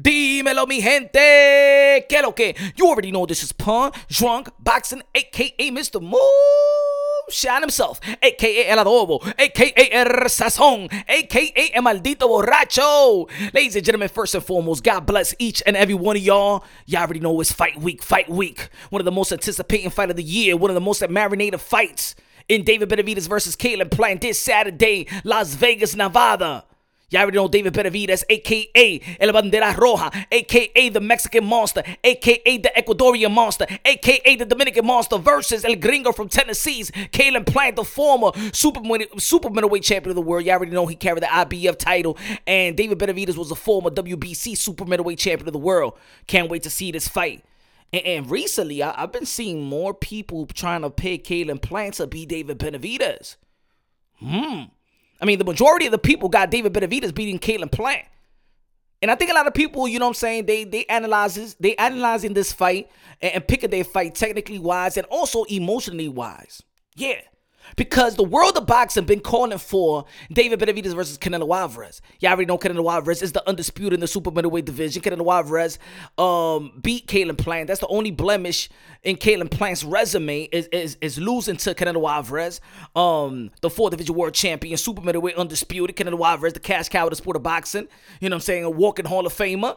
Dímelo, mi gente. Que lo que? You already know this is Punch Drunk Boxing, aka Mr. Moonshine himself, aka El Adobo, aka El Sazón, aka El Maldito Borracho. Ladies and gentlemen, first and foremost, God bless each and every one of y'all. Y'all already know it's fight week, fight week. One of the most anticipating fight of the year, one of the most marinated fights in David Benavidez versus Caleb Plant this Saturday, Las Vegas, Nevada. Y'all already know David Benavidez, aka El Bandera Roja, aka the Mexican Monster, aka the Ecuadorian Monster, aka the Dominican Monster versus El Gringo from Tennessee's Caleb Plant, the former super, super middleweight champion of the world. Y'all already know he carried the IBF title, and David Benavidez was a former WBC super middleweight champion of the world. Can't wait to see this fight. And, and recently, I, have been seeing more people trying to pick Caleb Plant to be David Benavidez. Hmm. I mean, the majority of the people got David Benavidez beating Caleb Plant. And I think a lot of people, you know what I'm saying, they they analyzes, they analyzing this fight and, and picking their fight technically wise and also emotionally wise. Yeah. Because the world of boxing been calling for David Benavidez versus Canelo Alvarez. Y'all already know Canelo Alvarez is the undisputed in the super middleweight division. Canelo Alvarez um, beat Caleb Plant. That's the only blemish in Caleb Plant's resume is, is, is losing to Canelo Alvarez, um, the four division world champion, super middleweight undisputed. Canelo Alvarez, the cash cow of the sport of boxing. You know what I'm saying? A walking Hall of Famer.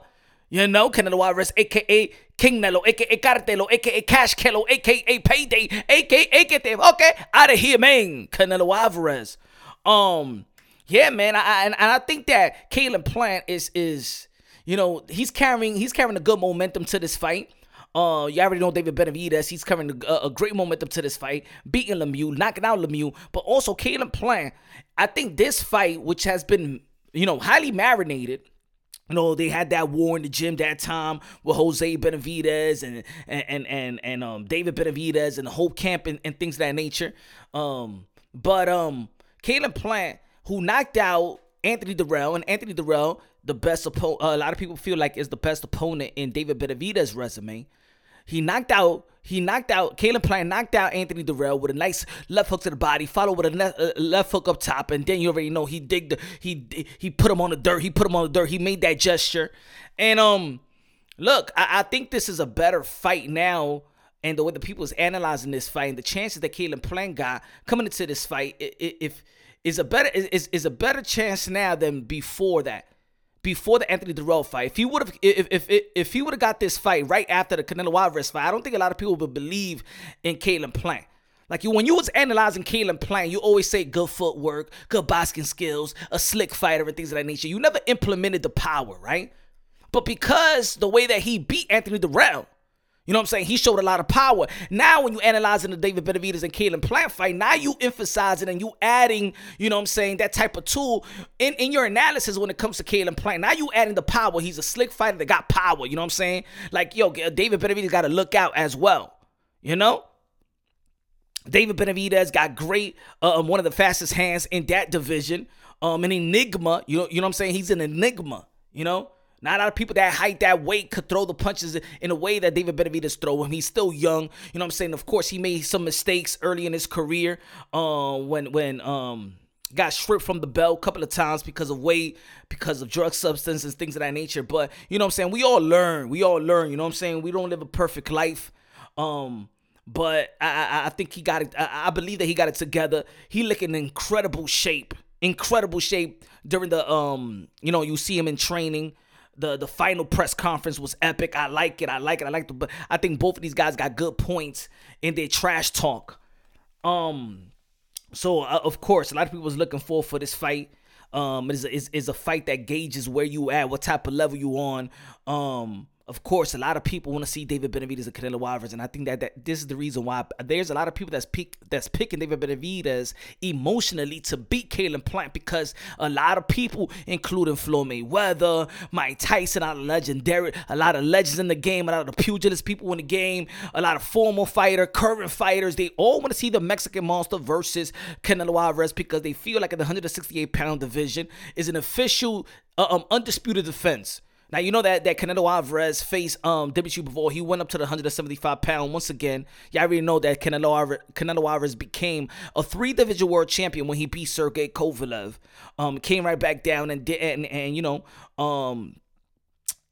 You know, Canelo Alvarez, aka King Nelo, aka Cartelo, aka Cash Kelo, aka Payday, aka Get que okay, out of here, man. Canelo Alvarez. Um, yeah, man. I, and, and I think that Caleb Plant is is you know he's carrying he's carrying a good momentum to this fight. Uh, you already know David Benavidez. He's carrying a, a, great momentum to this fight, beating Lemieux, knocking out Lemieux, but also Caleb Plant. I think this fight, which has been you know highly marinated, you know, they had that war in the gym that time with Jose Benavidez and and and and, um David Benavidez and the whole camp and, and things of that nature. Um, but um Caleb Plant, who knocked out Anthony Dirrell, and Anthony Dirrell, the best opponent, uh, a lot of people feel like is the best opponent in David Benavidez' resume. He knocked out he knocked out Caleb Plant knocked out Anthony Dirrell with a nice left hook to the body, followed with a left, uh, left hook up top, and then you already know he digged the, he he put him on the dirt. He put him on the dirt. He made that gesture, and um, look, I, I think this is a better fight now. And the way the people is analyzing this fight, and the chances that Caleb Plant got coming into this fight, if is a better is is a better chance now than before that before the Anthony Dirrell fight. If he would have, if if if, he would have got this fight right after the Canelo Alvarez fight, I don't think a lot of people would believe in Caleb Plant. Like you, when you was analyzing Caleb Plant, you always say good footwork, good boxing skills, a slick fighter, and things of that nature. You never implemented the power, right? But because the way that he beat Anthony Dirrell, you know what I'm saying? He showed a lot of power. Now, when you analyzing the David Benavidez and Caleb Plant fight, now you emphasizing and you adding, you know what I'm saying, that type of tool in, in your analysis when it comes to Caleb Plant. Now you adding the power. He's a slick fighter that got power. You know what I'm saying? Like, yo, David Benavidez got to look out as well. You know? David Benavidez got great, uh, um, one of the fastest hands in that division. Um, an enigma. You know, you know what I'm saying? He's an enigma. You know? Not a lot of people that height, that weight could throw the punches in a way that David Benavidez throw him. He's still young. You know what I'm saying? Of course, he made some mistakes early in his career uh, when when um got stripped from the belt a couple of times because of weight, because of drug substances, things of that nature. But you know what I'm saying? We all learn. We all learn. You know what I'm saying? We don't live a perfect life. Um, but I, I, I think he got it. I, I believe that he got it together. He look in incredible shape, incredible shape during the um. You know, you see him in training the the final press conference was epic. I like it. I like it. I like the. But I think both of these guys got good points in their trash talk. Um, so uh, of course, a lot of people was looking forward for this fight. Um, is is is a fight that gauges where you at, what type of level you on. Um, of course, a lot of people want to see David Benavidez and Canelo Alvarez, and I think that, that this is the reason why there's a lot of people that's pick, that's picking David Benavidez emotionally to beat Caleb Plant because a lot of people, including Floyd Mayweather, Mike Tyson, a legendary, a lot of legends in the game, a lot of the pugilist people in the game, a lot of former fighter, current fighters, they all want to see the Mexican Monster versus Canelo Alvarez because they feel like the 168 pound division is an official, uh, um, undisputed defense. Now you know that that Canelo Alvarez faced um WBC before. He went up to the 175 pound once again. Y'all already know that Canelo Alvarez, Canelo Alvarez became a three division world champion when he beat Sergey Kovalev. Um, came right back down and did and, and you know um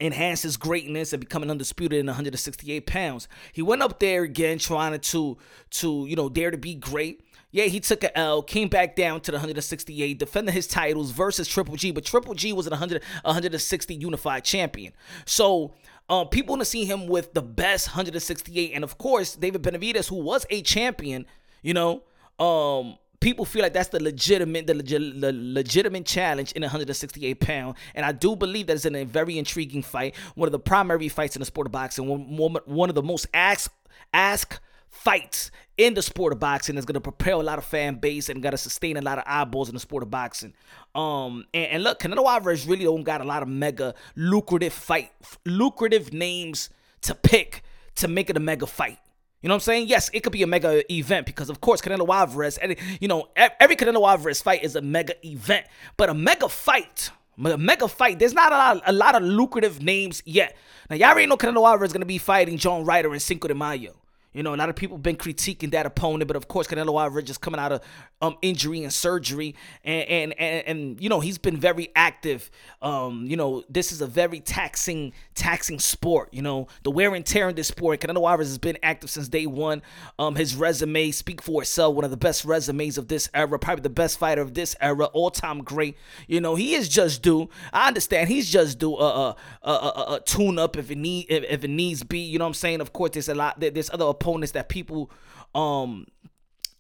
enhance his greatness and becoming undisputed in 168 pounds. He went up there again trying to to you know dare to be great. Yeah, he took a L, came back down to the 168, defended his titles versus Triple G, but Triple G was an 100 160 unified champion. So um, people want to see him with the best 168, and of course David Benavidez, who was a champion, you know, um, people feel like that's the legitimate the, legit, the legitimate challenge in 168 pound and i do believe that it's in a very intriguing fight one of the primary fights in the sport of boxing one, one of the most asked ask fights in the sport of boxing is going to propel a lot of fan base and going to sustain a lot of eyeballs in the sport of boxing. Um, and, and look, Canelo Alvarez really don't got a lot of mega lucrative fight, lucrative names to pick to make it a mega fight. You know what I'm saying? Yes, it could be a mega event because, of course, Canelo Alvarez, and you know, every Canelo Alvarez fight is a mega event. But a mega fight, a mega fight, there's not a lot, a lot of lucrative names yet. Now, y'all already know Canelo Alvarez is going to be fighting John Ryder in Cinco de Mayo. You know, a lot of people been critiquing that opponent, but of course, Canelo Alvarez just coming out of um, injury and surgery, and, and and and you know he's been very active. Um, you know, this is a very taxing taxing sport. You know, the wear and tear in this sport. Canelo Alvarez has been active since day one. Um, his resume speak for itself. One of the best resumes of this era, probably the best fighter of this era, all time great. You know, he is just due. I understand he's just due a a, a, a, a tune up if it need if, if it needs be. You know what I'm saying? Of course, there's a lot. There's other opponents that people um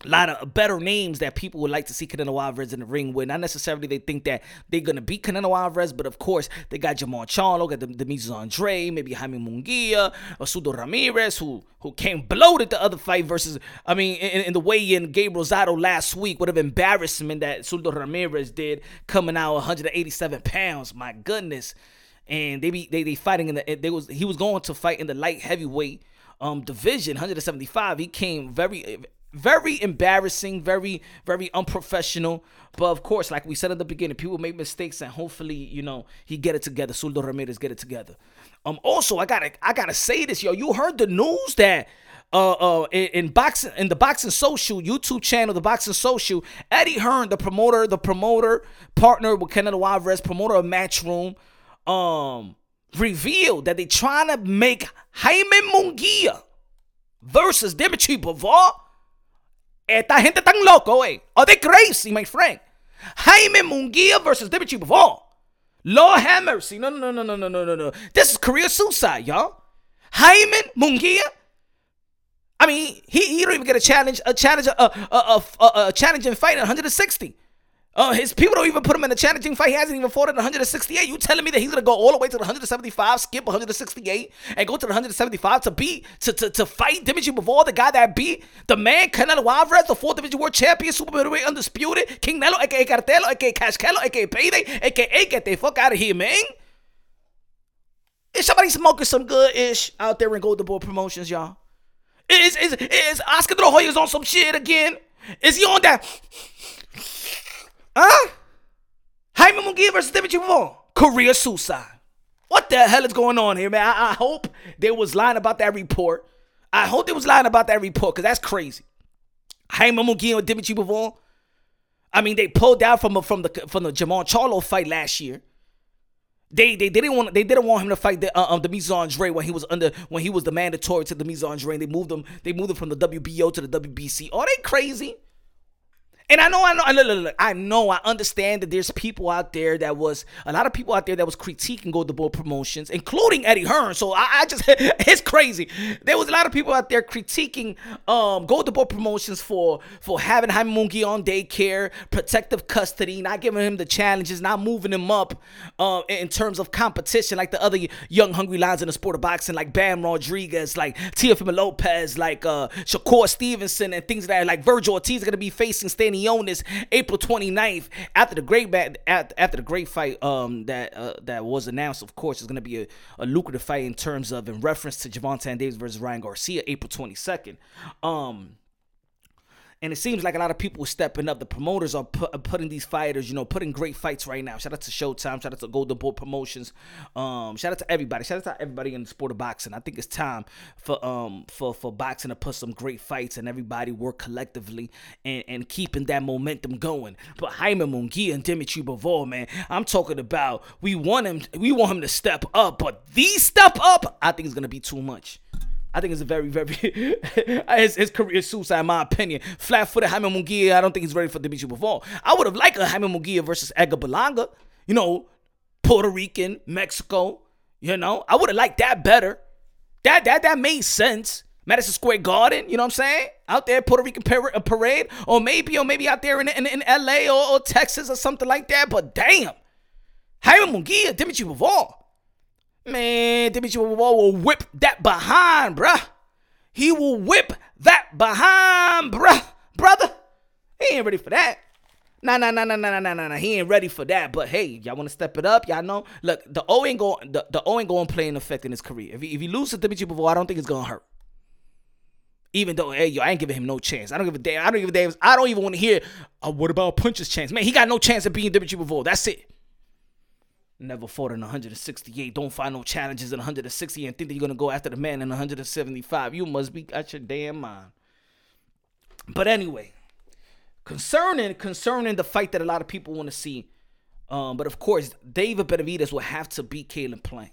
a lot of better names that people would like to see Canelo Alvarez in the ring with. Not necessarily they think that they're gonna beat Canelo Alvarez, but of course they got Jermall Charlo, got the Demetrius Andrade, maybe Jaime Munguia, or Zurdo Ramirez, who who came bloated the other fight versus. I mean, in, in the weigh-in, Gabe Rosado last week, what of embarrassment that Zurdo Ramirez did, coming out 187 pounds. My goodness, and they be they they fighting in the. They was he was going to fight in the light heavyweight um division 175 he came very very embarrassing very very unprofessional. But of course like we said at the beginning people make mistakes and hopefully you know he get it together. Zurdo Ramirez get it together. Um also I gotta I gotta say this yo you heard the news that uh, uh, in, in, boxing in the boxing social YouTube channel, the boxing social, Eddie Hearn, the promoter, the promoter partner with Canelo Alvarez, promoter of Matchroom, um, revealed that they're trying to make Jaime Munguia versus Dimitri Bivol. Esta gente tan loco, eh? Are they crazy, my friend? Jaime Munguia versus Dimitri Bivol. Lord have mercy. No, no, no, no, no, no, no, no. This is career suicide, y'all. Jaime Munguia. I mean, he, he don't even get a challenge, a challenge, a, a, a, a, a challenging fight at 160. Uh, his people don't even put him in a challenging fight. He hasn't even fought at 168. You telling me that he's gonna go all the way to the 175, skip 168, and go to the 175 to beat to to, to fight Dimitri Bivol, the guy that beat the man Canelo Alvarez, the fourth division world champion, super middleweight undisputed, King Nelo, aka Cartelo, aka Cash Kello, aka Payday, aka get the fuck out of here, man. Is somebody smoking some good ish out there in Golden Boy Promotions, y'all? Is is is Oscar De La Hoya's on some shit again? Is he on that? Huh? Jaime Munguia versus Dimitri Bivol. Career suicide. What the hell is going on here, man? I, I hope they was lying about that report. I hope they was lying about that report, because that's crazy. Jaime Munguia and Dimitri Bivol. I mean, they pulled out from from the from the Jermall Charlo fight last year. They, they they didn't want they didn't want him to fight the uh, um the Mise Andre when he was under when he was the mandatory to the Mise Andre. And they moved him they moved him from the WBO to the WBC. Are they crazy? And I know, I know, look, look, look, I know, I understand that there's people out there that was a lot of people out there that was critiquing Golden Boy Promotions, including Eddie Hearn. So I, I just, it's crazy. There was a lot of people out there critiquing um, Golden Boy Promotions for for having Jaime Munguia on daycare, protective custody, not giving him the challenges, not moving him up uh, in terms of competition like the other young hungry lions in the sport of boxing, like Bam Rodriguez, like Teofimo Lopez, like uh, Shakur Stevenson, and things like that. Like Vergil Ortiz are gonna be facing Stanley Quinones April 29th after the great after the great fight um that uh, that was announced. Of course, is going to be a, a lucrative fight in terms of in reference to Gervonta Davis versus Ryan Garcia April 22nd. Um And it seems like a lot of people are stepping up. The promoters are, put, are putting these fighters, you know, putting great fights right now. Shout out to Showtime. Shout out to Golden Boy Promotions. Um, shout out to everybody. Shout out to everybody in the sport of boxing. I think it's time for um for for boxing to put some great fights and everybody work collectively and, and keeping that momentum going. But Jaime Munguia and Dimitri Bivol, man, I'm talking about we want him we want him to step up, but these step up, I think is gonna be too much. I think it's a very, very his, his career suicide, in my opinion. Flat footed Jaime Munguia, I don't think he's ready for Dimitri Bivol. I would have liked a Jaime Munguia versus Edgar Berlanga. You know, Puerto Rican, Mexico. You know, I would have liked that better. That that that made sense. Madison Square Garden, you know what I'm saying? Out there, Puerto Rican uh, parade, or maybe, or maybe out there in in, in LA or, or, Texas or something like that. But damn, Jaime Munguia, Dimitri Bivol. Man, Dimitri will whip that behind, bruh. He will whip that behind, bruh. Brother, he ain't ready for that. Nah, nah, nah, nah, nah, nah, nah, nah. He ain't ready for that. But hey, y'all want to step it up? Y'all know. Look, the O ain't going. The, the O ain't going play an effect in his career. If he, if he loses to Dimitri Bivol, I don't think it's gonna hurt. Even though, hey, yo, I ain't giving him no chance. I don't give a damn. I don't give a damn. I don't even want to hear. Uh, what about Punch's chance? Man, he got no chance of being Dimitri Bivol. That's it. Never fought in 168. Don't find no challenges in 160 and think that you're gonna go after the man in 175. You must be out your damn mind. But anyway, concerning concerning the fight that a lot of people want to see, um, but of course David Benavidez will have to beat Caleb Plant.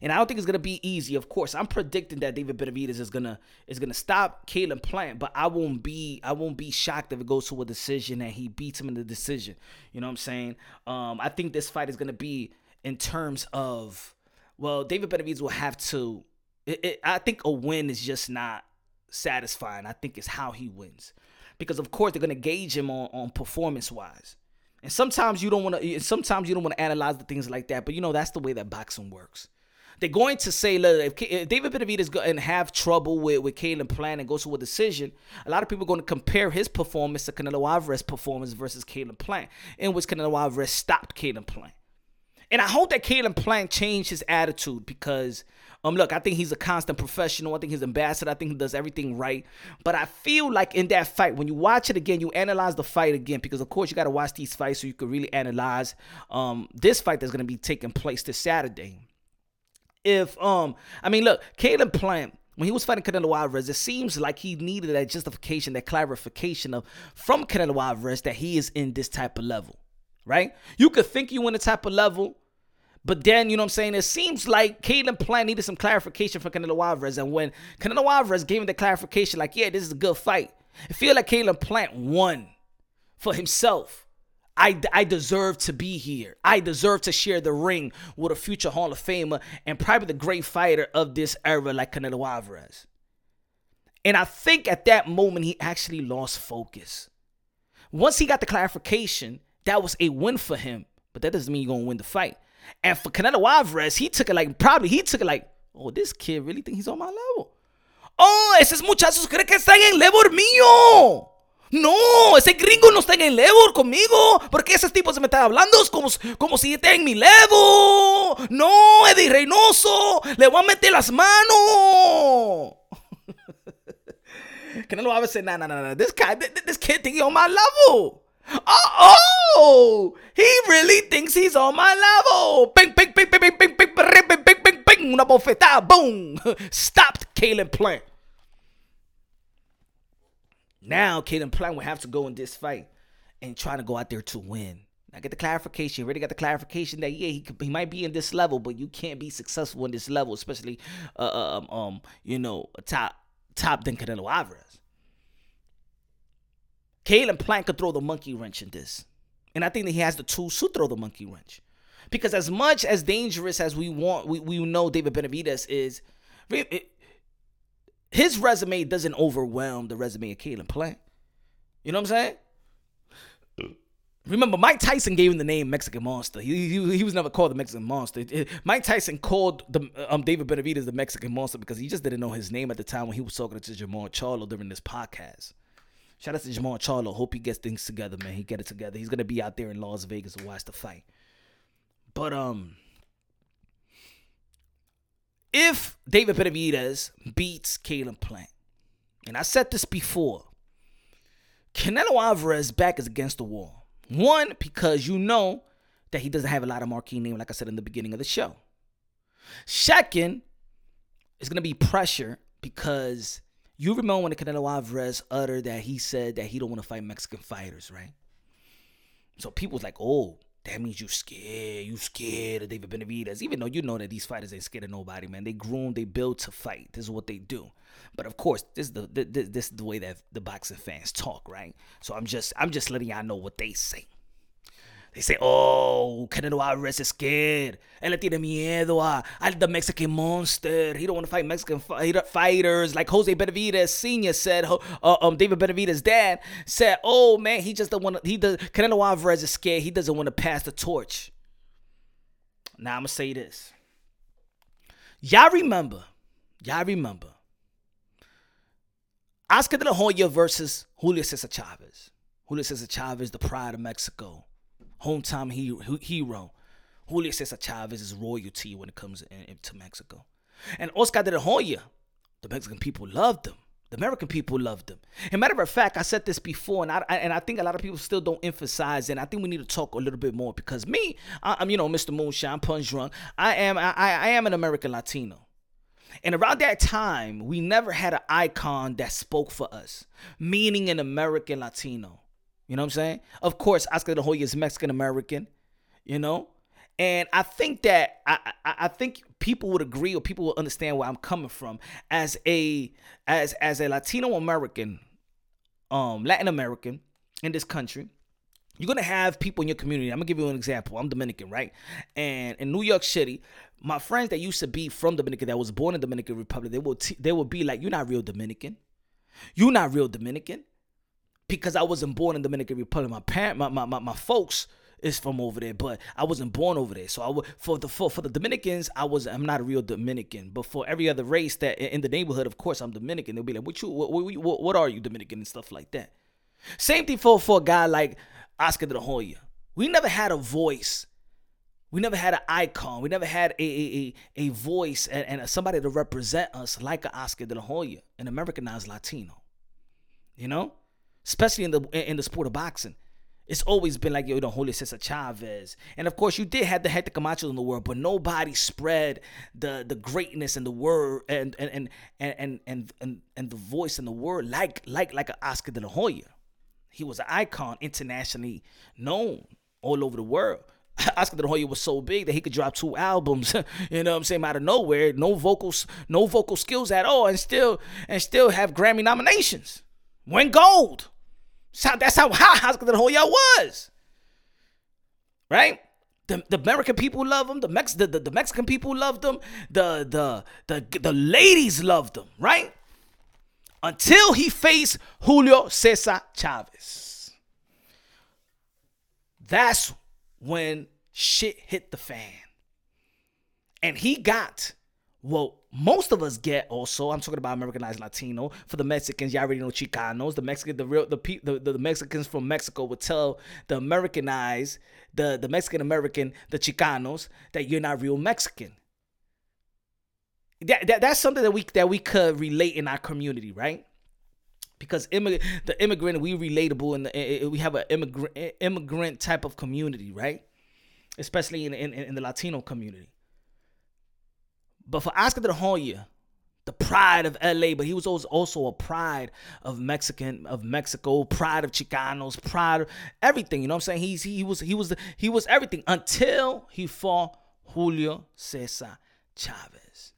And I don't think it's gonna be easy. Of course, I'm predicting that David Benavidez is gonna is gonna stop Caleb Plant, but I won't be I won't be shocked if it goes to a decision and he beats him in the decision. You know what I'm saying? Um, I think this fight is gonna be in terms of well, David Benavidez will have to. It, it, I think a win is just not satisfying. I think it's how he wins, because of course they're gonna gauge him on on performance wise. And sometimes you don't want to. Sometimes you don't want to analyze the things like that. But you know that's the way that boxing works. They're going to say, look, if, David Benavidez going to have trouble with, with Caleb Plant and goes to a decision, a lot of people are going to compare his performance to Canelo Alvarez's performance versus Caleb Plant, in which Canelo Alvarez stopped Caleb Plant. And I hope that Caleb Plant changed his attitude because, um, look, I think he's a constant professional. I think he's an ambassador. I think he does everything right. But I feel like in that fight, when you watch it again, you analyze the fight again because, of course, you got to watch these fights so you can really analyze um this fight that's going to be taking place this Saturday if um I mean look, Caleb Plant when he was fighting Canelo Alvarez, it seems like he needed that justification, that clarification of from Canelo Alvarez that he is in this type of level, right? You could think you in a type of level, but then you know what I'm saying. It seems like Caleb Plant needed some clarification from Canelo Alvarez, and when Canelo Alvarez gave him the clarification, like, yeah, this is a good fight, I feel like Caleb Plant won for himself. I, I deserve to be here. I deserve to share the ring with a future Hall of Famer and probably the great fighter of this era like Canelo Alvarez. And I think at that moment he actually lost focus. Once he got the clarification, that was a win for him. But that doesn't mean you're gonna win the fight. And for Canelo Alvarez, he took it like probably he took it like, oh, this kid really think he's on my level. Oh, esos muchachos creen que están en level mío. No, ese gringo no está en el level conmigo. Porque ese tipo se me está hablando como, como si esté en mi level. No, Eddie Reynoso, le voy a meter las manos. que no lo va a decir, no, no, no, This this kid thinks he's on my level. Oh, oh, he really thinks he's on my level. Bing, bing, bing, bing, bing, bing, bing, bing, bing, bing, bing, bing, una bofetada, boom. Stopped Caleb Plant. Now, Caleb Plant will have to go in this fight and try to go out there to win. I get the clarification. Already got the clarification that yeah, he, could, he might be in this level, but you can't be successful in this level, especially uh, uh um, um you know top top than Canelo Alvarez. Caleb Plant could throw the monkey wrench in this, and I think that he has the tools to throw the monkey wrench. Because as much as dangerous as we want, we, we know David Benavidez is. It, his resume doesn't overwhelm the resume of Caleb Plant. You know what I'm saying? Remember, Mike Tyson gave him the name Mexican Monster. He, he, he was never called the Mexican Monster. Mike Tyson called the um, David Benavidez the Mexican Monster because he just didn't know his name at the time when he was talking to Jermall Charlo during this podcast. Shout out to Jermall Charlo. Hope he gets things together, man. He get it together. He's gonna be out there in Las Vegas to watch the fight. But um, if David Benavidez beats Caleb Plant, and I said this before, Canelo Alvarez back is against the wall. One, because you know that he doesn't have a lot of marquee name, like I said in the beginning of the show. Second, it's gonna be pressure because you remember when the Canelo Alvarez uttered that he said that he don't want to fight Mexican fighters, right? So people was like, oh, that means you scared. You scared of David Benavidez. Even though you know that these fighters ain't scared of nobody, man. They groom, they build to fight. This is what they do. But of course, this is the this, this is the way that the boxing fans talk, right? So I'm just I'm just letting y'all know what they say. They say, oh, Canelo Alvarez is scared. Él tiene miedo a, al the Mexican monster. He don't want to fight Mexican fighters. Like Jose Benavidez Sr. said, uh, um, David Benavidez' dad said, oh, man, he just don't want to, he does, Canelo Alvarez is scared. He doesn't want to pass the torch. Now, I'm going to say this. Y'all remember, y'all remember, Oscar de la Hoya versus Julio Cesar Chavez. Julio Cesar Chavez, the pride of Mexico hometown hero. Julio Cesar Chavez is royalty when it comes to Mexico. And Oscar de la Hoya, the Mexican people loved him. The American people loved him. And matter of fact, I said this before, and I, and I think a lot of people still don't emphasize. And I think we need to talk a little bit more because me, I, am you know Mr. Moonshine, Punch Drunk. I am I, I am an American Latino. And around that time, we never had an icon that spoke for us, meaning an American Latino. You know what I'm saying? Of course, Oscar de la Hoya is Mexican American, you know? And I think that I, I, I think people would agree or people would understand where I'm coming from as a as as a Latino American, um, Latin American in this country. You're gonna have people in your community. I'm gonna give you an example. I'm Dominican, right? And in New York City, my friends that used to be from Dominican, that was born in Dominican Republic, they will t- they will be like, "You're not real Dominican. You're not real Dominican." Because I wasn't born in Dominican Republic. My parent, my, my, my, my folks is from over there, but I wasn't born over there. So I would for the for, for the Dominicans, I was I'm not a real Dominican. But for every other race that in the neighborhood, of course, I'm Dominican. They'll be like, "What you? What, what, what are you Dominican?" and stuff like that. Same thing for for a guy like Oscar de la Hoya. We never had a voice. We never had an icon. We never had a a, a, a voice and, and somebody to represent us like a Oscar de la Hoya, an Americanized Latino. You know? Especially in the in the sport of boxing. It's always been like, yo, you know, Julio Cesar Chavez. And of course, you did have the Hector Camacho in the world, but nobody spread the the greatness and the word and and and and and and, and the voice and the word like like like Oscar de la Hoya. He was an icon internationally known all over the world. Oscar de la Hoya was so big that he could drop two albums, you know what I'm saying, out of nowhere, no vocals, no vocal skills at all, and still and still have Grammy nominations. Win gold. How, that's how Oscar de la Hoya was. Right? The, the American people love him. The, Mex, the, the, the Mexican people loved him. The, the, the, the ladies loved him, right? Until he faced Julio Cesar Chavez. That's when shit hit the fan. And he got what most of us get also i'm talking about americanized latino for the mexicans you all already know chicanos the mexican the real the, the, the mexicans from mexico would tell the americanized the the mexican american the chicanos that you're not real mexican. That, that that's something that we that we could relate in our community right? Because immig- the immigrant we relatable and we have an immigrant immigrant type of community right? Especially in, in in the latino community but for Oscar de la Hoya, the pride of LA, but he was also a pride of Mexican of Mexico, pride of Chicanos, pride of everything. You know what I'm saying? He's he was he was the, he was everything until he fought Julio Cesar Chavez.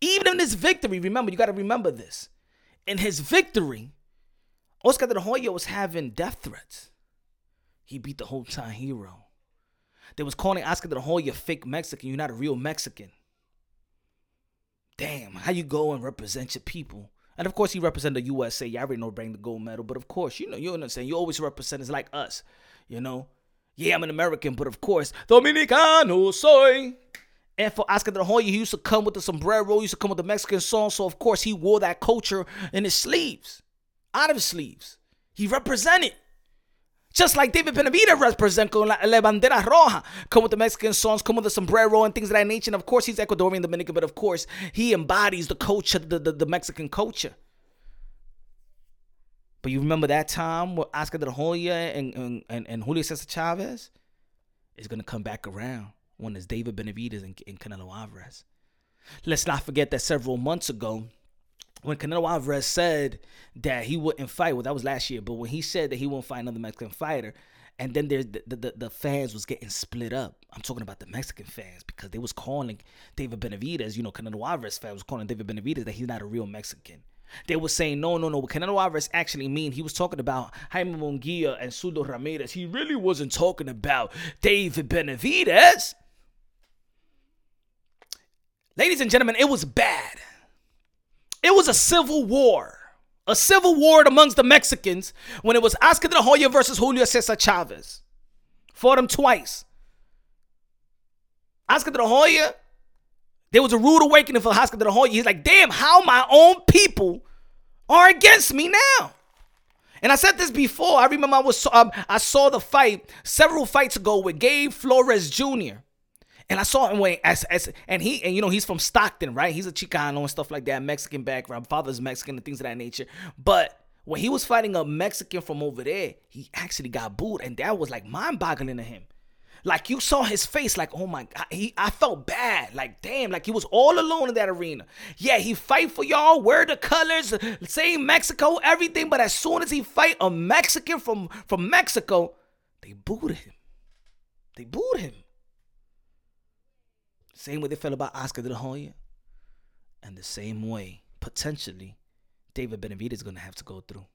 Even in his victory, remember, you got to remember this. In his victory, Oscar de la Hoya was having death threats. He beat the whole time hero. They was calling Oscar de la Hoya fake Mexican. You're not a real Mexican damn, how you go and represent your people? And of course, he represented the USA. You already know bring the gold medal, but of course, you know, you understand. You always represent us like us, you know. Yeah, I'm an American, but of course, Dominicano soy. And for Oscar de la Hoya, he used to come with the sombrero, he used to come with the Mexican song. So of course, he wore that culture in his sleeves, out of his sleeves. He represented. Just like David Benavidez represent con la, bandera roja, come with the Mexican songs, come with the sombrero and things of that nature. And of course, he's Ecuadorian Dominican, but of course, he embodies the culture, the, the, the Mexican culture. But you remember that time with Oscar De La Hoya and, and, and, Julio Cesar Chavez? It's going to come back around when it's David Benavidez and, and Canelo Alvarez. Let's not forget that several months ago, when Canelo Alvarez said that he wouldn't fight, well, that was last year, but when he said that he won't fight another Mexican fighter, and then there's the, the, the, fans was getting split up. I'm talking about the Mexican fans because they was calling David Benavidez, you know, Canelo Alvarez fans was calling David Benavidez that he's not a real Mexican. They were saying, no, no, no. What Canelo Alvarez actually mean, he was talking about Jaime Munguia and Zurdo Ramirez. He really wasn't talking about David Benavidez. Ladies and gentlemen, it was bad. It was a civil war. A civil war amongst the Mexicans when it was Oscar de la Hoya versus Julio Cesar Chavez. Fought him twice. Oscar de la Hoya there was a rude awakening for Oscar de la Hoya. He's like, damn, how my own people are against me now. And I said this before. I remember I was um, I saw the fight several fights ago with Gabe Flores Jr. And I saw him when as, as and he and you know he's from Stockton, right? He's a Chicano and stuff like that, Mexican background, father's Mexican and things of that nature. But when he was fighting a Mexican from over there, he actually got booed, and that was like mind-boggling to him. Like you saw his face, like, oh my God. He I felt bad. Like, damn, like he was all alone in that arena. Yeah, he fight for y'all, wear the colors, say Mexico, everything. But as soon as he fight a Mexican from, from Mexico, they booed him. They booed him. Same way they felt about Oscar de la Hoya. And the same way, potentially, David Benavidez is gonna have to go through.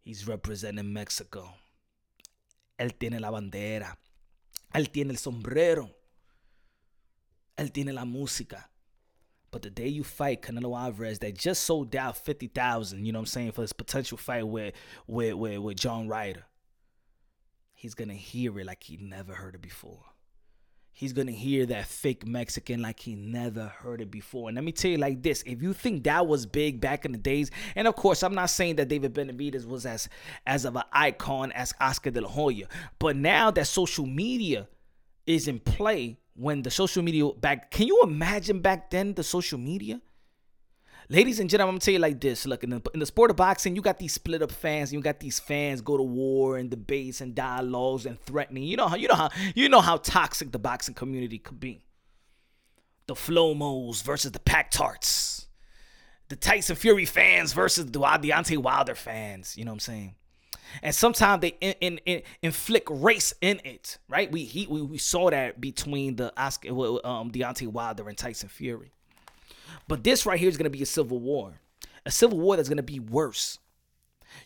He's representing Mexico. Él tiene la bandera. Él tiene el sombrero. Él tiene la música. But the day you fight Canelo Alvarez, that just sold out 50,000, you know what I'm saying, for this potential fight with, with, with, with John Ryder, he's going to hear it like he never heard it before he's gonna hear that fake Mexican like he never heard it before. And let me tell you like this: if you think that was big back in the days, and of course I'm not saying that David Benavidez was as as of an icon as Oscar De La Hoya, but now that social media is in play, when the social media back, can you imagine back then the social media? Ladies and gentlemen, I'm gonna tell you like this. Look, in the, in the sport of boxing, you got these split up fans. You got these fans go to war and debates and dialogues and threatening. You know how you know how you know how toxic the boxing community could be. The Flomos versus the Pack Tarts. The Tyson Fury fans versus the Deontay Wilder fans. You know what I'm saying? And sometimes they in, in, in, inflict race in it, right? We he, we, we saw that between the Oscar um Deontay Wilder and Tyson Fury. But this right here is going to be a civil war, a civil war that's going to be worse.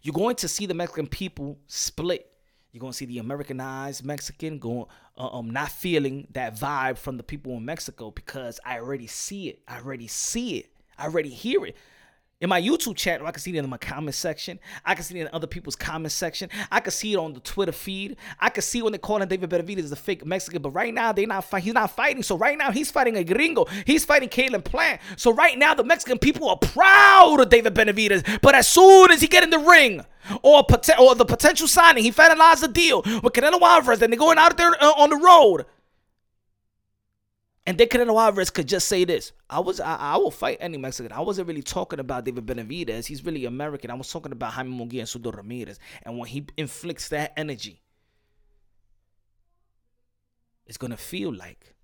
You're going to see the Mexican people split. You're going to see the Americanized Mexican going, uh, um, not feeling that vibe from the people in Mexico because I already see it. I already see it. I already hear it in my YouTube chat, I can see it in my comment section. I can see it in other people's comment section. I can see it on the Twitter feed. I can see when they're calling David Benavidez a fake Mexican. But right now, they not. He's not fighting. So right now, he's fighting a gringo. He's fighting Caleb Plant. So right now, the Mexican people are proud of David Benavidez. But as soon as he get in the ring, or, or the potential signing, he finalized the deal with Canelo Alvarez, and they're going out there uh, on the road. And then Canelo Alvarez could just say this: "I was, I, I, will fight any Mexican. I wasn't really talking about David Benavidez. He's really American. I was talking about Jaime Munguia and Zurdo Ramirez. And when he inflicts that energy, it's gonna feel like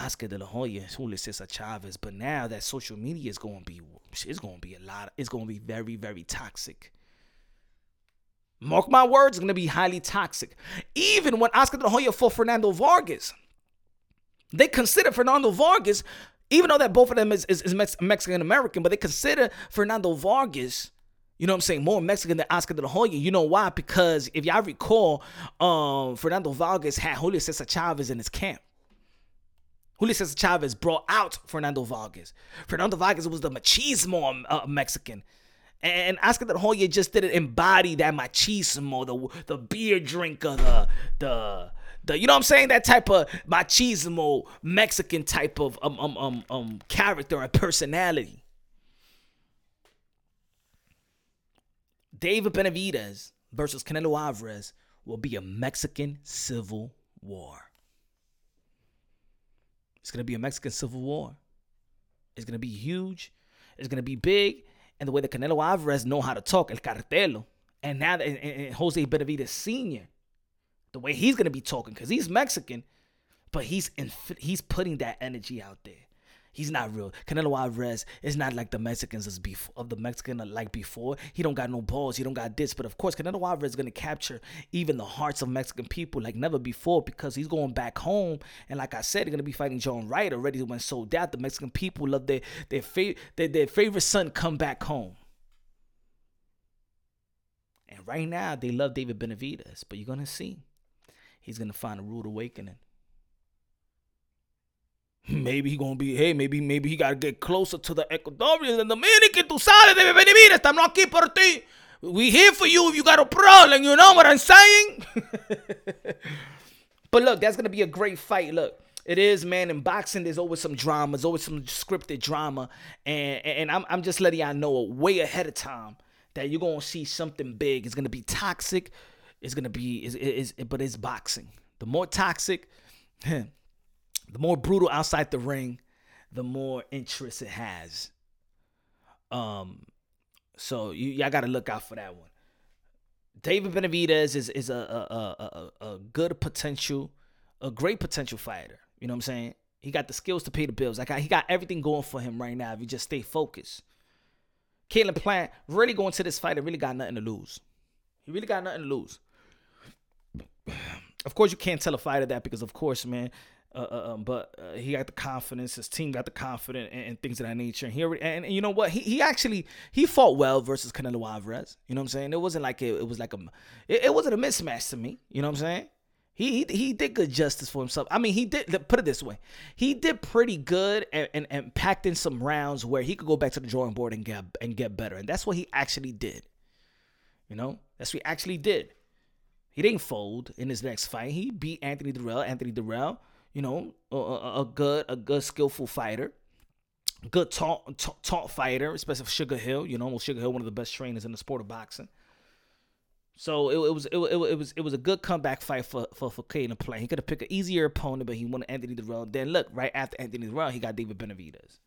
Oscar De La Hoya, Julio Cesar Chavez. But now that social media is gonna be, it's gonna be a lot. It's gonna be very, very toxic. Mark my words, it's gonna be highly toxic. Even when Oscar De La Hoya fought Fernando Vargas." They consider Fernando Vargas, even though that both of them is, is, is Mexican American, but they consider Fernando Vargas, you know what I'm saying, more Mexican than Oscar de la Hoya. You know why? Because if y'all recall, um, Fernando Vargas had Julio Cesar Chavez in his camp. Julio Cesar Chavez brought out Fernando Vargas. Fernando Vargas was the machismo uh, Mexican. And Oscar de la Hoya just didn't embody that machismo, the the beer drinker, the the the you know what I'm saying that type of machismo Mexican type of um um um um character and personality. David Benavidez versus Canelo Alvarez will be a Mexican civil war. It's gonna be a Mexican civil war. It's gonna be huge. It's gonna be big. And the way that Canelo Alvarez know how to talk, el cartelo, And now that and, and Jose Benavidez Sr., the way he's gonna be talking, because he's Mexican, but he's in, he's putting that energy out there. He's not real. Canelo Alvarez is not like the Mexicans as before of the Mexican uh, like before. He don't got no balls. He don't got this. But of course, Canelo Alvarez is gonna capture even the hearts of Mexican people like never before because he's going back home. And like I said, he's gonna be fighting John Ryder already when sold out. The Mexican people love their their favorite their, their favorite son come back home. And right now, they love David Benavidez, but you're gonna see, he's gonna find a rude awakening. Maybe he gonna be, hey, maybe, maybe he gotta get closer to the Ecuadorians and Dominican. Tú sabes, David Benavidez, estamos aquí por ti. We here for you if you got a problem. You know what I'm saying? but look, that's gonna be a great fight. Look, it is, man. In boxing, there's always some drama. There's always some scripted drama, and and I'm I'm just letting y'all know way ahead of time that you're gonna see something big. It's gonna be toxic. It's gonna be is is but it's boxing. The more toxic, the more brutal outside the ring, the more interest it has. Um, so you y'all gotta look out for that one. David Benavidez is is a a, a, a, a good potential, a great potential fighter. You know what I'm saying? He got the skills to pay the bills. Like he got everything going for him right now if he just stay focused. Caleb Plant really going to this fight and really got nothing to lose. He really got nothing to lose. Of course, you can't tell a fighter that because, of course, man. Uh, uh, um, but uh, he got the confidence. His team got the confidence and, and things of that nature. And he and, and, you know what? He he actually he fought well versus Canelo Alvarez. You know what I'm saying? It wasn't like it, it was like a it, it wasn't a mismatch to me. You know what I'm saying? He, he, he did good justice for himself. I mean, he did put it this way. He did pretty good and, and, and packed in some rounds where he could go back to the drawing board and get and get better. And that's what he actually did. You know, that's what he actually did. He didn't fold in his next fight. He beat Anthony Dirrell. Anthony Dirrell, you know, a, a, good a good skillful fighter, good taunt, taunt fighter, especially Sugar Hill. You know, Sugar Hill, one of the best trainers in the sport of boxing. So it, it was it, it, it, was it was a good comeback fight for for for Caden to play. He could have picked an easier opponent, but he won Anthony Dirrell. Then look, right after Anthony Dirrell, he got David Benavidez.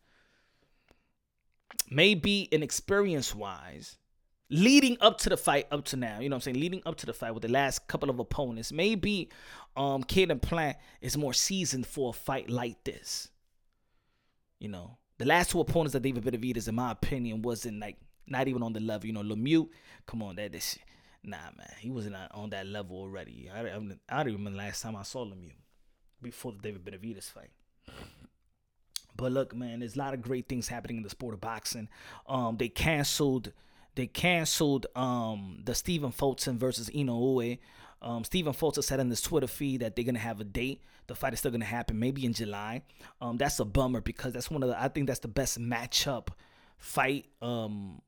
Maybe in experience wise, leading up to the fight up to now, you know what I'm saying? Leading up to the fight with the last couple of opponents, maybe um Caleb Plant is more seasoned for a fight like this. You know, the last two opponents that David Benavidez, in my opinion, wasn't like not even on the level. You know, Lemieux, come on, that this Nah, man, he wasn't on that level already. I, I, I don't remember the last time I saw Lemieux before the David Benavidez fight. But look, man, there's a lot of great things happening in the sport of boxing. Um, they canceled, they canceled um the Stephen Fulton versus Inoue. Um, Stephen Fulton said in his Twitter feed that they're gonna have a date. The fight is still gonna happen, maybe in July. Um, that's a bummer because that's one of the. I think that's the best matchup fight. Um,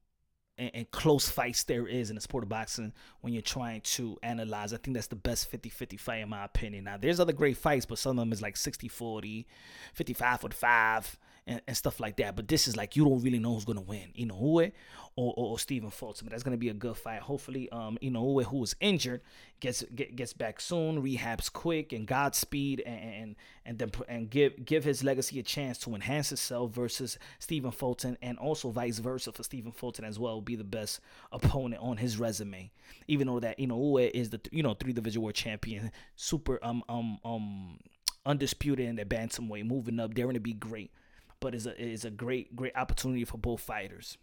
and, and, close fights there is in the sport of boxing when you're trying to analyze. I think that's the best 50 50 fight, in my opinion. Now, there's other great fights, but some of them is like 60 40, 55 45 and, and stuff like that. But this is like you don't really know who's gonna win, Inoue or, or, or Stephen Fulton. But that's gonna be a good fight. Hopefully, um, Inoue, who was injured, gets get, gets back soon, rehabs quick, and Godspeed, and and and then and give give his legacy a chance to enhance itself versus Stephen Fulton, and also vice versa for Stephen Fulton as well. Be the best opponent on his resume, even though that Inoue is the you know three division world champion, super um um um undisputed in the bantamweight, moving up, They're gonna be great but is a is a great great opportunity for both fighters.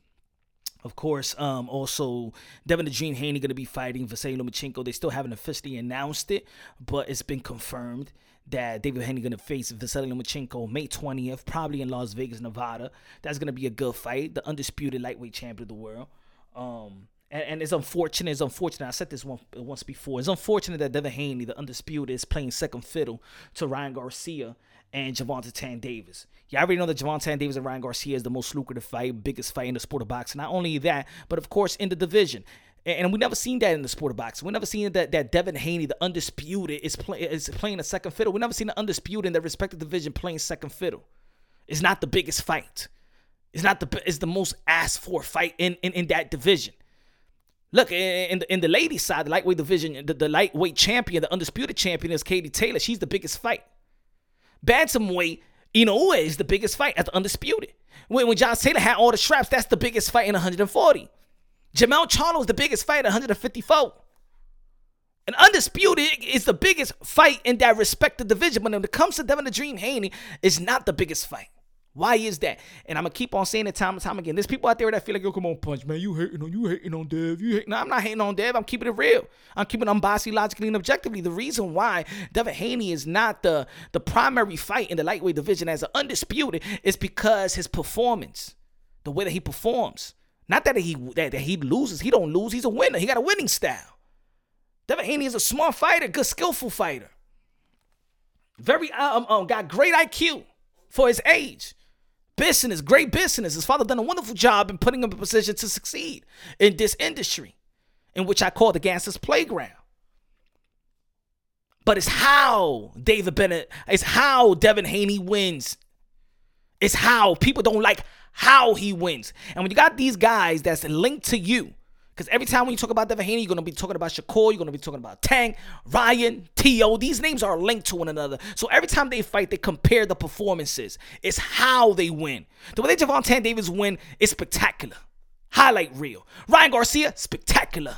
Of course, um, also Devin the Dream Haney going to be fighting Vasily Lomachenko. They still haven't officially announced it, but it's been confirmed that David Haney going to face Vasily Lomachenko May 20th, probably in Las Vegas, Nevada. That's going to be a good fight. The undisputed lightweight champion of the world. Um, and, and, it's unfortunate. It's unfortunate. I said this one once before. It's unfortunate that Devin Haney, the undisputed, is playing second fiddle to Ryan Garcia and Gervonta Tank Davis. You already know that Gervonta Tank Davis and Ryan Garcia is the most lucrative fight, biggest fight in the sport of boxing. Not only that, but of course in the division. And we never seen that in the sport of boxing. We never seen that that Devin Haney, the undisputed, is play, is playing a second fiddle. We never seen the undisputed in their respective division playing second fiddle. It's not the biggest fight. It's not the it's the most asked for fight in in, in that division. Look, in the, in the ladies' side, the lightweight division, the, the lightweight champion, the undisputed champion is Katie Taylor. She's the biggest fight. Bantamweight, Inoue is the biggest fight at the undisputed. When, when Josh Taylor had all the straps, that's the biggest fight in 140. Jermell Charlo is the biggest fight at 154. And Undisputed is the biggest fight in that respective division. But when it comes to Devin the Dream Haney, it's not the biggest fight. Why is that? And I'm gonna keep on saying it time and time again. There's people out there that feel like, yo, come on, punch, man. You hating on you hating on Dev. You hating. No, I'm not hating on Dev. I'm keeping it real. I'm keeping it unbiased, logically, and objectively. The reason why Devin Haney is not the the primary fight in the lightweight division as an undisputed is because his performance, the way that he performs. Not that he that, that he loses. He don't lose. He's a winner. He got a winning style. Devin Haney is a smart fighter, good skillful fighter. Very um, um got great IQ for his age business, great business. His father done a wonderful job in putting him in a position to succeed in this industry, in which I call the gangster's playground. But it's how David Bennett, it's how Devin Haney wins. It's how people don't like how he wins. And when you got these guys that's linked to you, because every time when you talk about Devin Haney, you're going to be talking about Shakur, you're going to be talking about Tank, Ryan, T.O. These names are linked to one another. So every time they fight, they compare the performances. It's how they win. The way Gervonta Davis win is spectacular. Highlight reel. Ryan Garcia, spectacular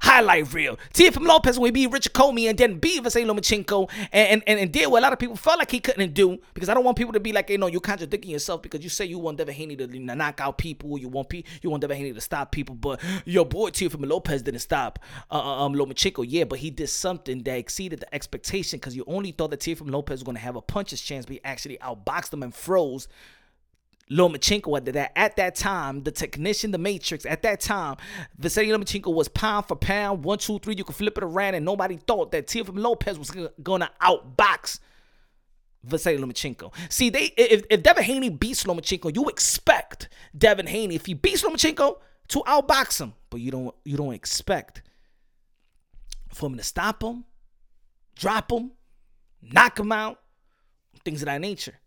highlight reel. Teofimo Lopez when be Richard Commey and then beat Vasily Lomachenko. And, and, and did what a lot of people. Felt like he couldn't do because I don't want people to be like, you know, you're contradicting yourself because you say you want Devin Haney to knock out people, you want pe- you want Devin Haney to stop people, but your boy Teofimo Lopez didn't stop uh, uh, um, Lomachenko, yeah, but he did something that exceeded the expectation because you only thought that Teofimo Lopez was going to have a puncher's chance, but he actually outboxed him and froze Lomachenko at that at that time, the technician, the matrix, at that time, Vasily Lomachenko was pound for pound, one, two, three. You could flip it around, and nobody thought that Teofimo Lopez was gonna outbox Vasily Lomachenko. See, they if, if Devin Haney beats Lomachenko, you expect Devin Haney, if he beats Lomachenko, to outbox him. But you don't you don't expect for him to stop him, drop him, knock him out, things of that nature.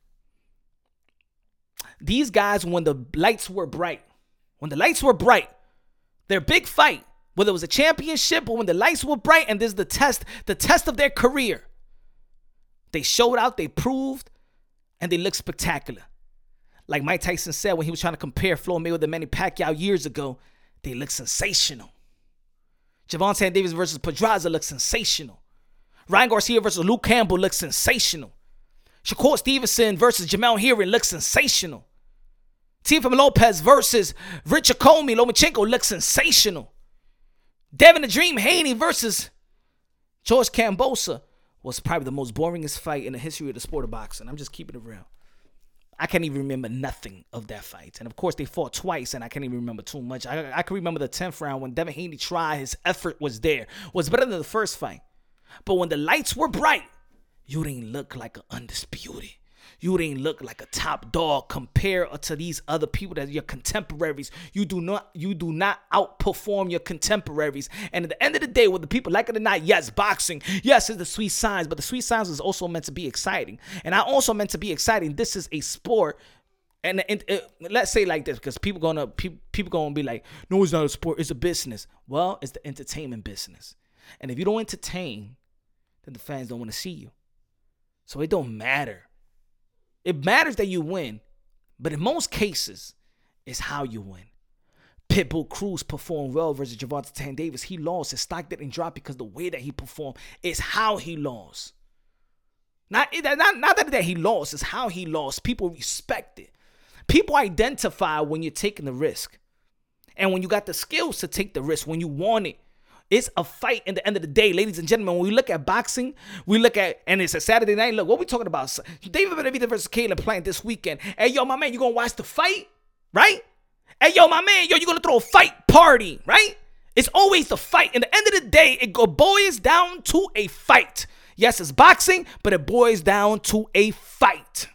These guys, when the lights were bright, when the lights were bright, their big fight, whether it was a championship or when the lights were bright, and this is the test, the test of their career. They showed out, they proved, and they looked spectacular. Like Mike Tyson said when he was trying to compare Floyd Mayweather to Manny Pacquiao years ago, they look sensational. Gervonta Davis versus Pedraza looks sensational. Ryan Garcia versus Luke Campbell looks sensational. Shakur Stevenson versus Jamel Herring looks sensational. Teofimo Lopez versus Richard Commey Lomachenko looks sensational. Devin the Dream Haney versus George Kambosos was probably the most boringest fight in the history of the sport of boxing. I'm just keeping it real. I can't even remember nothing of that fight. And of course, they fought twice, and I can't even remember too much. I, I can remember the 10th round when Devin Haney tried, his effort was there, was better than the first fight. But when the lights were bright, you didn't look like an undisputed. You didn't look like a top dog compared to these other people that your contemporaries. You do not you do not outperform your contemporaries. And at the end of the day, whether people like it or not, yes, boxing, yes, it's the sweet signs, but the sweet signs is also meant to be exciting. And I also meant to be exciting. This is a sport and, and, and, let's say like this because people gonna people gonna be like no it's not a sport it's a business well it's the entertainment business and if you don't entertain then the fans don't want to see you so it don't matter. It matters that you win, but in most cases, it's how you win. Pitbull Cruz performed well versus Gervonta Tank Davis. He lost. His stock didn't drop because the way that he performed is how he lost. Not, not, not that he lost, it's how he lost. People respect it. People identify when you're taking the risk. And when you got the skills to take the risk, when you want it, it's a fight in the end of the day, ladies and gentlemen. When we look at boxing, we look at, and it's a Saturday night. Look, what we talking about? David Benavidez versus Caleb Plant this weekend. Hey, yo, my man, you gonna watch the fight, right? Hey, yo, my man, yo, you gonna throw a fight party, right? It's always the fight. In the end of the day, it boils down to a fight. Yes, it's boxing, but it boils down to a fight.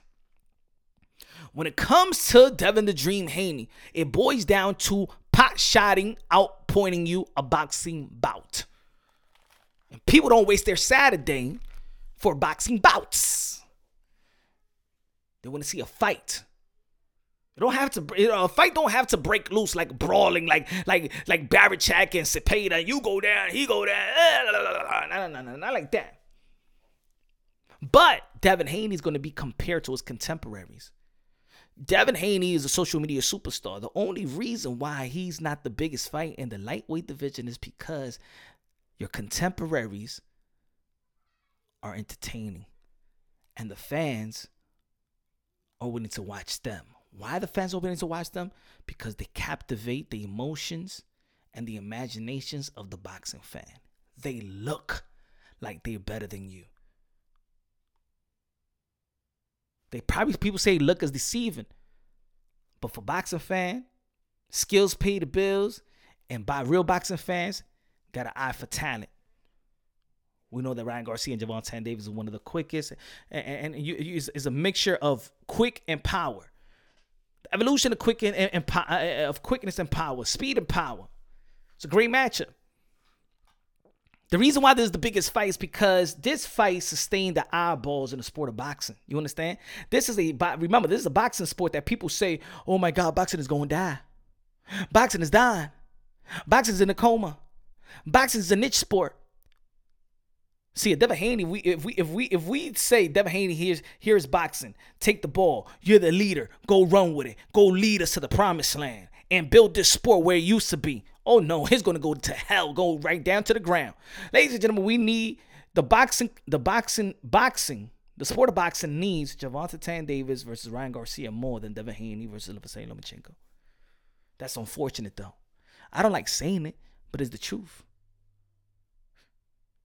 When it comes to Devin the Dream Haney, it boils down to pot shotting, outpointing you a boxing bout. And people don't waste their Saturday for boxing bouts. They want to see a fight. You don't have to. You know, a fight don't have to break loose like brawling, like like like Baranchyk and Zepeda. You go down, he go down. No, no, no, no, not like that. But Devin Haney's going to be compared to his contemporaries. Devin Haney is a social media superstar. The only reason why he's not the biggest fight in the lightweight division is because your contemporaries are entertaining and the fans are willing to watch them. Why the fans are willing to watch them? Because they captivate the emotions and the imaginations of the boxing fan. They look like they're better than you. They probably people say look is deceiving. But for boxing fan, skills pay the bills, and by real boxing fans, got an eye for talent. We know that Ryan Garcia and Gervonta Davis is one of the quickest, and, and you, you, it's, a mixture of quick and power. The evolution of quick and, and, and uh, uh, of quickness and power, speed and power. It's a great matchup. The reason why this is the biggest fight is because this fight sustained the eyeballs in the sport of boxing. You understand? This is a remember this is a boxing sport that people say, "Oh my God, boxing is going to die. Boxing is dying. Boxing is in a coma. Boxing is a niche sport." See, Devin Haney, we if we if we if we say Devin Haney here's here's boxing, take the ball, you're the leader, go run with it, go lead us to the promised land, and build this sport where it used to be. Oh no, he's gonna go to hell, go right down to the ground. Ladies and gentlemen, we need the boxing, the boxing, boxing, the sport of boxing needs Gervonta Tank Davis versus Ryan Garcia more than Devin Haney versus Vasily Lomachenko. That's unfortunate though. I don't like saying it, but it's the truth.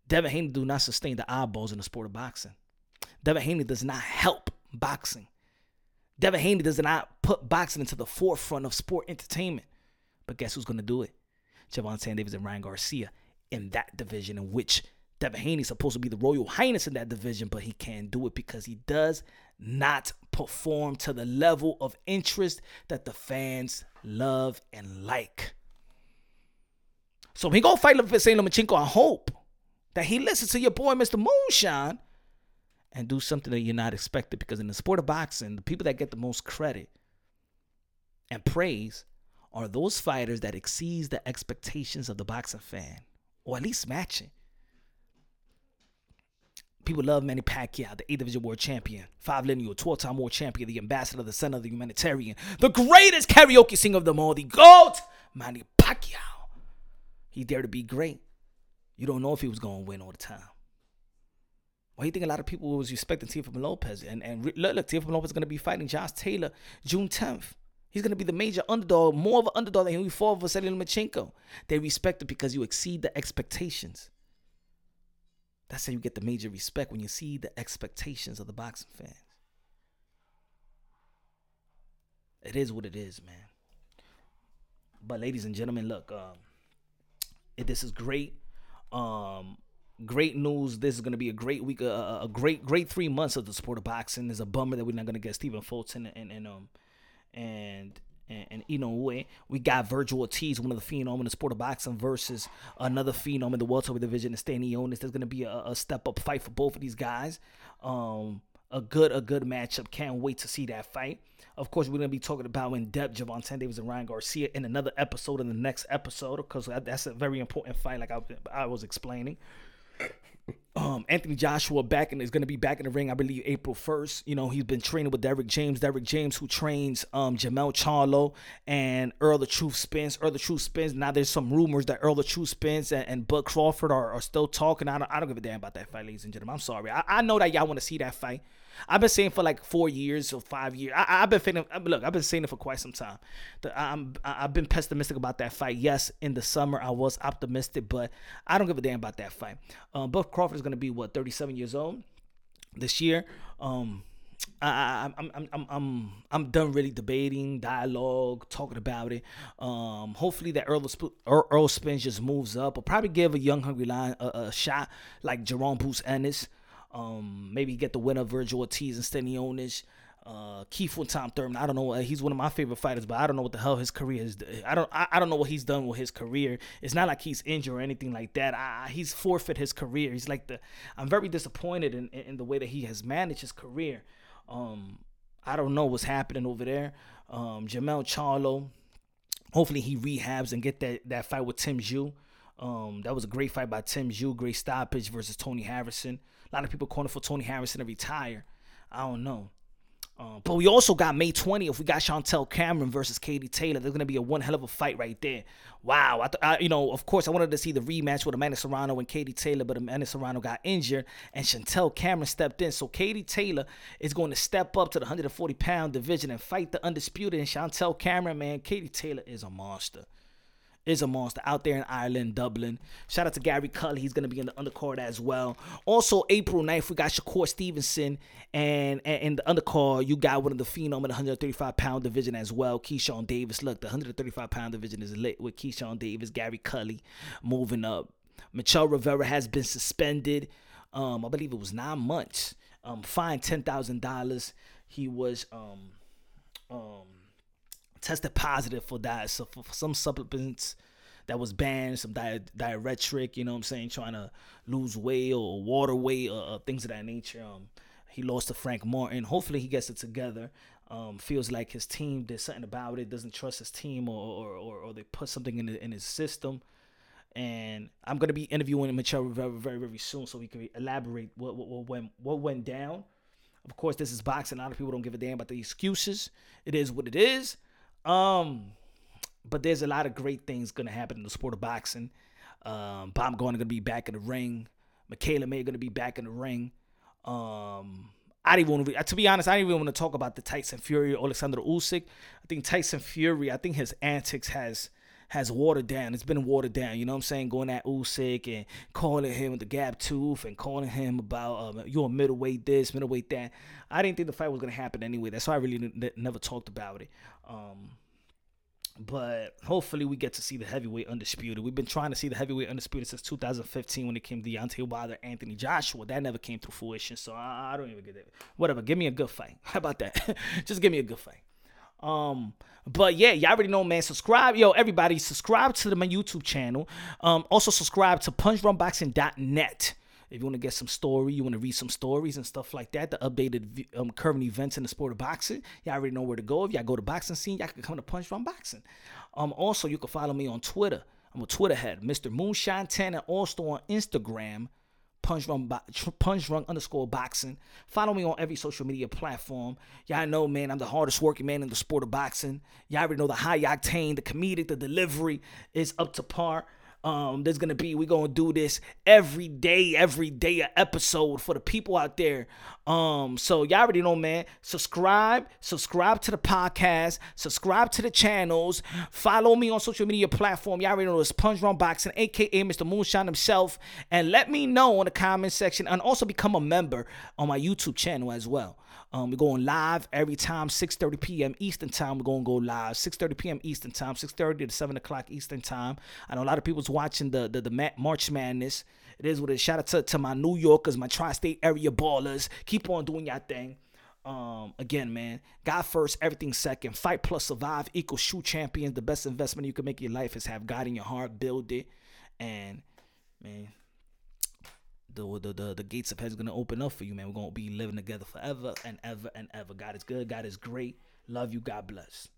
Devin Haney do not sustain the eyeballs in the sport of boxing. Devin Haney does not help boxing. Devin Haney does not put boxing into the forefront of sport entertainment. But guess who's going to do it? Gervonta Davis and Ryan Garcia in that division, in which Devin is supposed to be the Royal Highness in that division, but he can't do it because he does not perform to the level of interest that the fans love and like. So he gonna fight St. Lomachenko, I hope that he listens to your boy, Mr. Moonshine, and do something that you're not expected. Because in the sport of boxing, the people that get the most credit and praise are those fighters that exceeds the expectations of the boxing fan, or at least matching. People love Manny Pacquiao, the eight division world champion, five lineal, 12 time world champion, the ambassador, the son of the humanitarian, the greatest karaoke singer of them all, the GOAT, Manny Pacquiao. He dared to be great. You don't know if he was going to win all the time. Why do you think a lot of people was expecting Teofimo Lopez? And, and look, look Teofimo Lopez is going to be fighting Josh Taylor June 10th. He's going to be the major underdog, more of an underdog than he fought for Vasily Lomachenko. They respect it because you exceed the expectations. That's how you get the major respect when you see the expectations of the boxing fans. It is what it is, man. But ladies and gentlemen, look, um, this is great. Um, great news. This is going to be a great week, a great, great three months of the sport of boxing. There's a bummer that we're not going to get Stephen Fulton and, and um and and, and Inoue. We got Vergil Ortiz, one of the phenom in the sport of boxing, versus another phenom in the welterweight division, Stanionis. There's going to be a, a, step up fight for both of these guys. Um, a good a good matchup. Can't wait to see that fight. Of course, we're gonna be talking about in depth Gervonta Davis and Ryan Garcia in another episode in the next episode because that's a very important fight, like I, I was explaining. Um, Anthony Joshua back and is going to be back in the ring, I believe, April 1st. You know, he's been training with Derrick James. Derrick James, who trains um, Jermell Charlo and Earl the Truth Spence. Earl the Truth Spence. Now there's some rumors that Earl the Truth Spence and, and Bud Crawford are, are still talking. I don't, I don't give a damn about that fight, ladies and gentlemen. I'm sorry. I, I know that y'all want to see that fight. I've been saying for like four years or five years. I, have been feeling. Look, I've been saying it for quite some time. I'm I've been pessimistic about that fight. Yes, in the summer I was optimistic, but I don't give a damn about that fight. Um, Bud Crawford is going to be what 37 years old this year. Um, I, I'm, I'm, I'm, I'm, I'm done really debating, dialogue, talking about it. Um, hopefully that Earl, Earl, Earl Spence just moves up. I'll probably give a young hungry lion a, a shot like Jaron Boots Ennis. Um, maybe get the winner Vergil Ortiz and Stanionis. Uh, Keith with Tom Thurman. I don't know. He's one of my favorite fighters, but I don't know what the hell his career is. I don't. I, I don't know what he's done with his career. It's not like he's injured or anything like that. I, he's forfeit his career. He's like the. I'm very disappointed in, in the way that he has managed his career. Um, I don't know what's happening over there. Um, Jermell Charlo. Hopefully he rehabs and get that that fight with Tim Tszyu. Um, that was a great fight by Tim Tszyu. Great stoppage versus Tony Harrison. A lot of people calling for Tony Harrison to retire. I don't know. Um, but we also got May 20th. We got Chantelle Cameron versus Katie Taylor. There's gonna be a one hell of a fight right there. Wow. I, th- I you know, of course, I wanted to see the rematch with Amanda Serrano and Katie Taylor, but Amanda Serrano got injured and Chantelle Cameron stepped in. So Katie Taylor is going to step up to the 140 pound division and fight the undisputed. And Chantelle Cameron, man, Katie Taylor is a monster is a monster out there in Ireland, Dublin. Shout out to Gary Cully. He's going to be in the undercard as well. Also, April 9th, we got Shakur Stevenson. And, in the undercard, you got one of the phenom in the 135 pound division as well, Keyshawn Davis. Look, the 135 pound division is lit with Keyshawn Davis, Gary Cully moving up. Michel Rivera has been suspended. Um, I believe it was nine months. Um, fined ten thousand dollars. He was um, um, tested positive for that, so for, some supplements that was banned, some di- diuretic, you know what I'm saying, trying to lose weight or water weight or, or things of that nature. Um, he lost to Frank Martin. Hopefully he gets it together. Um, feels like his team did something about it, doesn't trust his team or or, or, or they put something in, the, in his system. And I'm gonna be interviewing Michel very very very soon so we can elaborate what, what what went what went down. Of course, this is boxing. A lot of people don't give a damn about the excuses. It is what it is. Um, but there's a lot of great things gonna happen in the sport of boxing. Um, Bob Gardner gonna be back in the ring. Mikaela May gonna be back in the ring. Um, I didn't want to. To be honest, I didn't even want to talk about the Tyson Fury Alexander Usyk. I think Tyson Fury. I think his antics has has watered down. It's been watered down. You know what I'm saying? Going at Usyk and calling him with the gap tooth and calling him about um, you're a middleweight this, middleweight that. I didn't think the fight was gonna happen anyway. That's why I really n- never talked about it. Um, but hopefully we get to see the heavyweight undisputed. We've been trying to see the heavyweight undisputed since 2015 when it came to Deontay Wilder, Anthony Joshua. That never came to fruition, so I, I don't even get it. Whatever, give me a good fight. How about that? Just give me a good fight. Um, but yeah, y'all already know, man. Subscribe, yo, everybody. Subscribe to the, my YouTube channel. Um, also subscribe to PunchDrunkBoxing.net if you want to get some story, you want to read some stories and stuff like that, the updated um, current events in the sport of boxing, y'all already know where to go. If y'all go to boxing scene, y'all can come to Punch Drunk Boxing. Um, also, you can follow me on Twitter. I'm a Twitter head, Mr. Moonshine 10, and also on Instagram, Punch Drunk, Punch Drunk underscore boxing. Follow me on every social media platform. Y'all know, man, I'm the hardest working man in the sport of boxing. Y'all already know the high octane, the comedic, the delivery is up to par. Um, there's gonna be we're gonna do this every day, every day a episode for the people out there. Um, so y'all already know, man. Subscribe, subscribe to the podcast, subscribe to the channels, follow me on social media platform. Y'all already know it's Punch Drunk Boxing, aka Mr. Moonshine himself, and let me know in the comment section and also become a member on my YouTube channel as well. Um, we're going live every time, 6:30 p.m. Eastern time. We're gonna go live, 6:30 p.m. Eastern time, 6:30 to 7 o'clock Eastern time. I know a lot of people's watching the the, the March Madness. It is what it is. Shout out to, to my New Yorkers, my tri-state area ballers. Keep on doing your thing. Um, again, man, God first, everything second. Fight plus survive equals shoe champions. The best investment you can make in your life is have God in your heart, build it, and man, the, the the the gates of heaven is gonna open up for you, man. We're gonna be living together forever and ever and ever. God is good. God is great. Love you. God bless.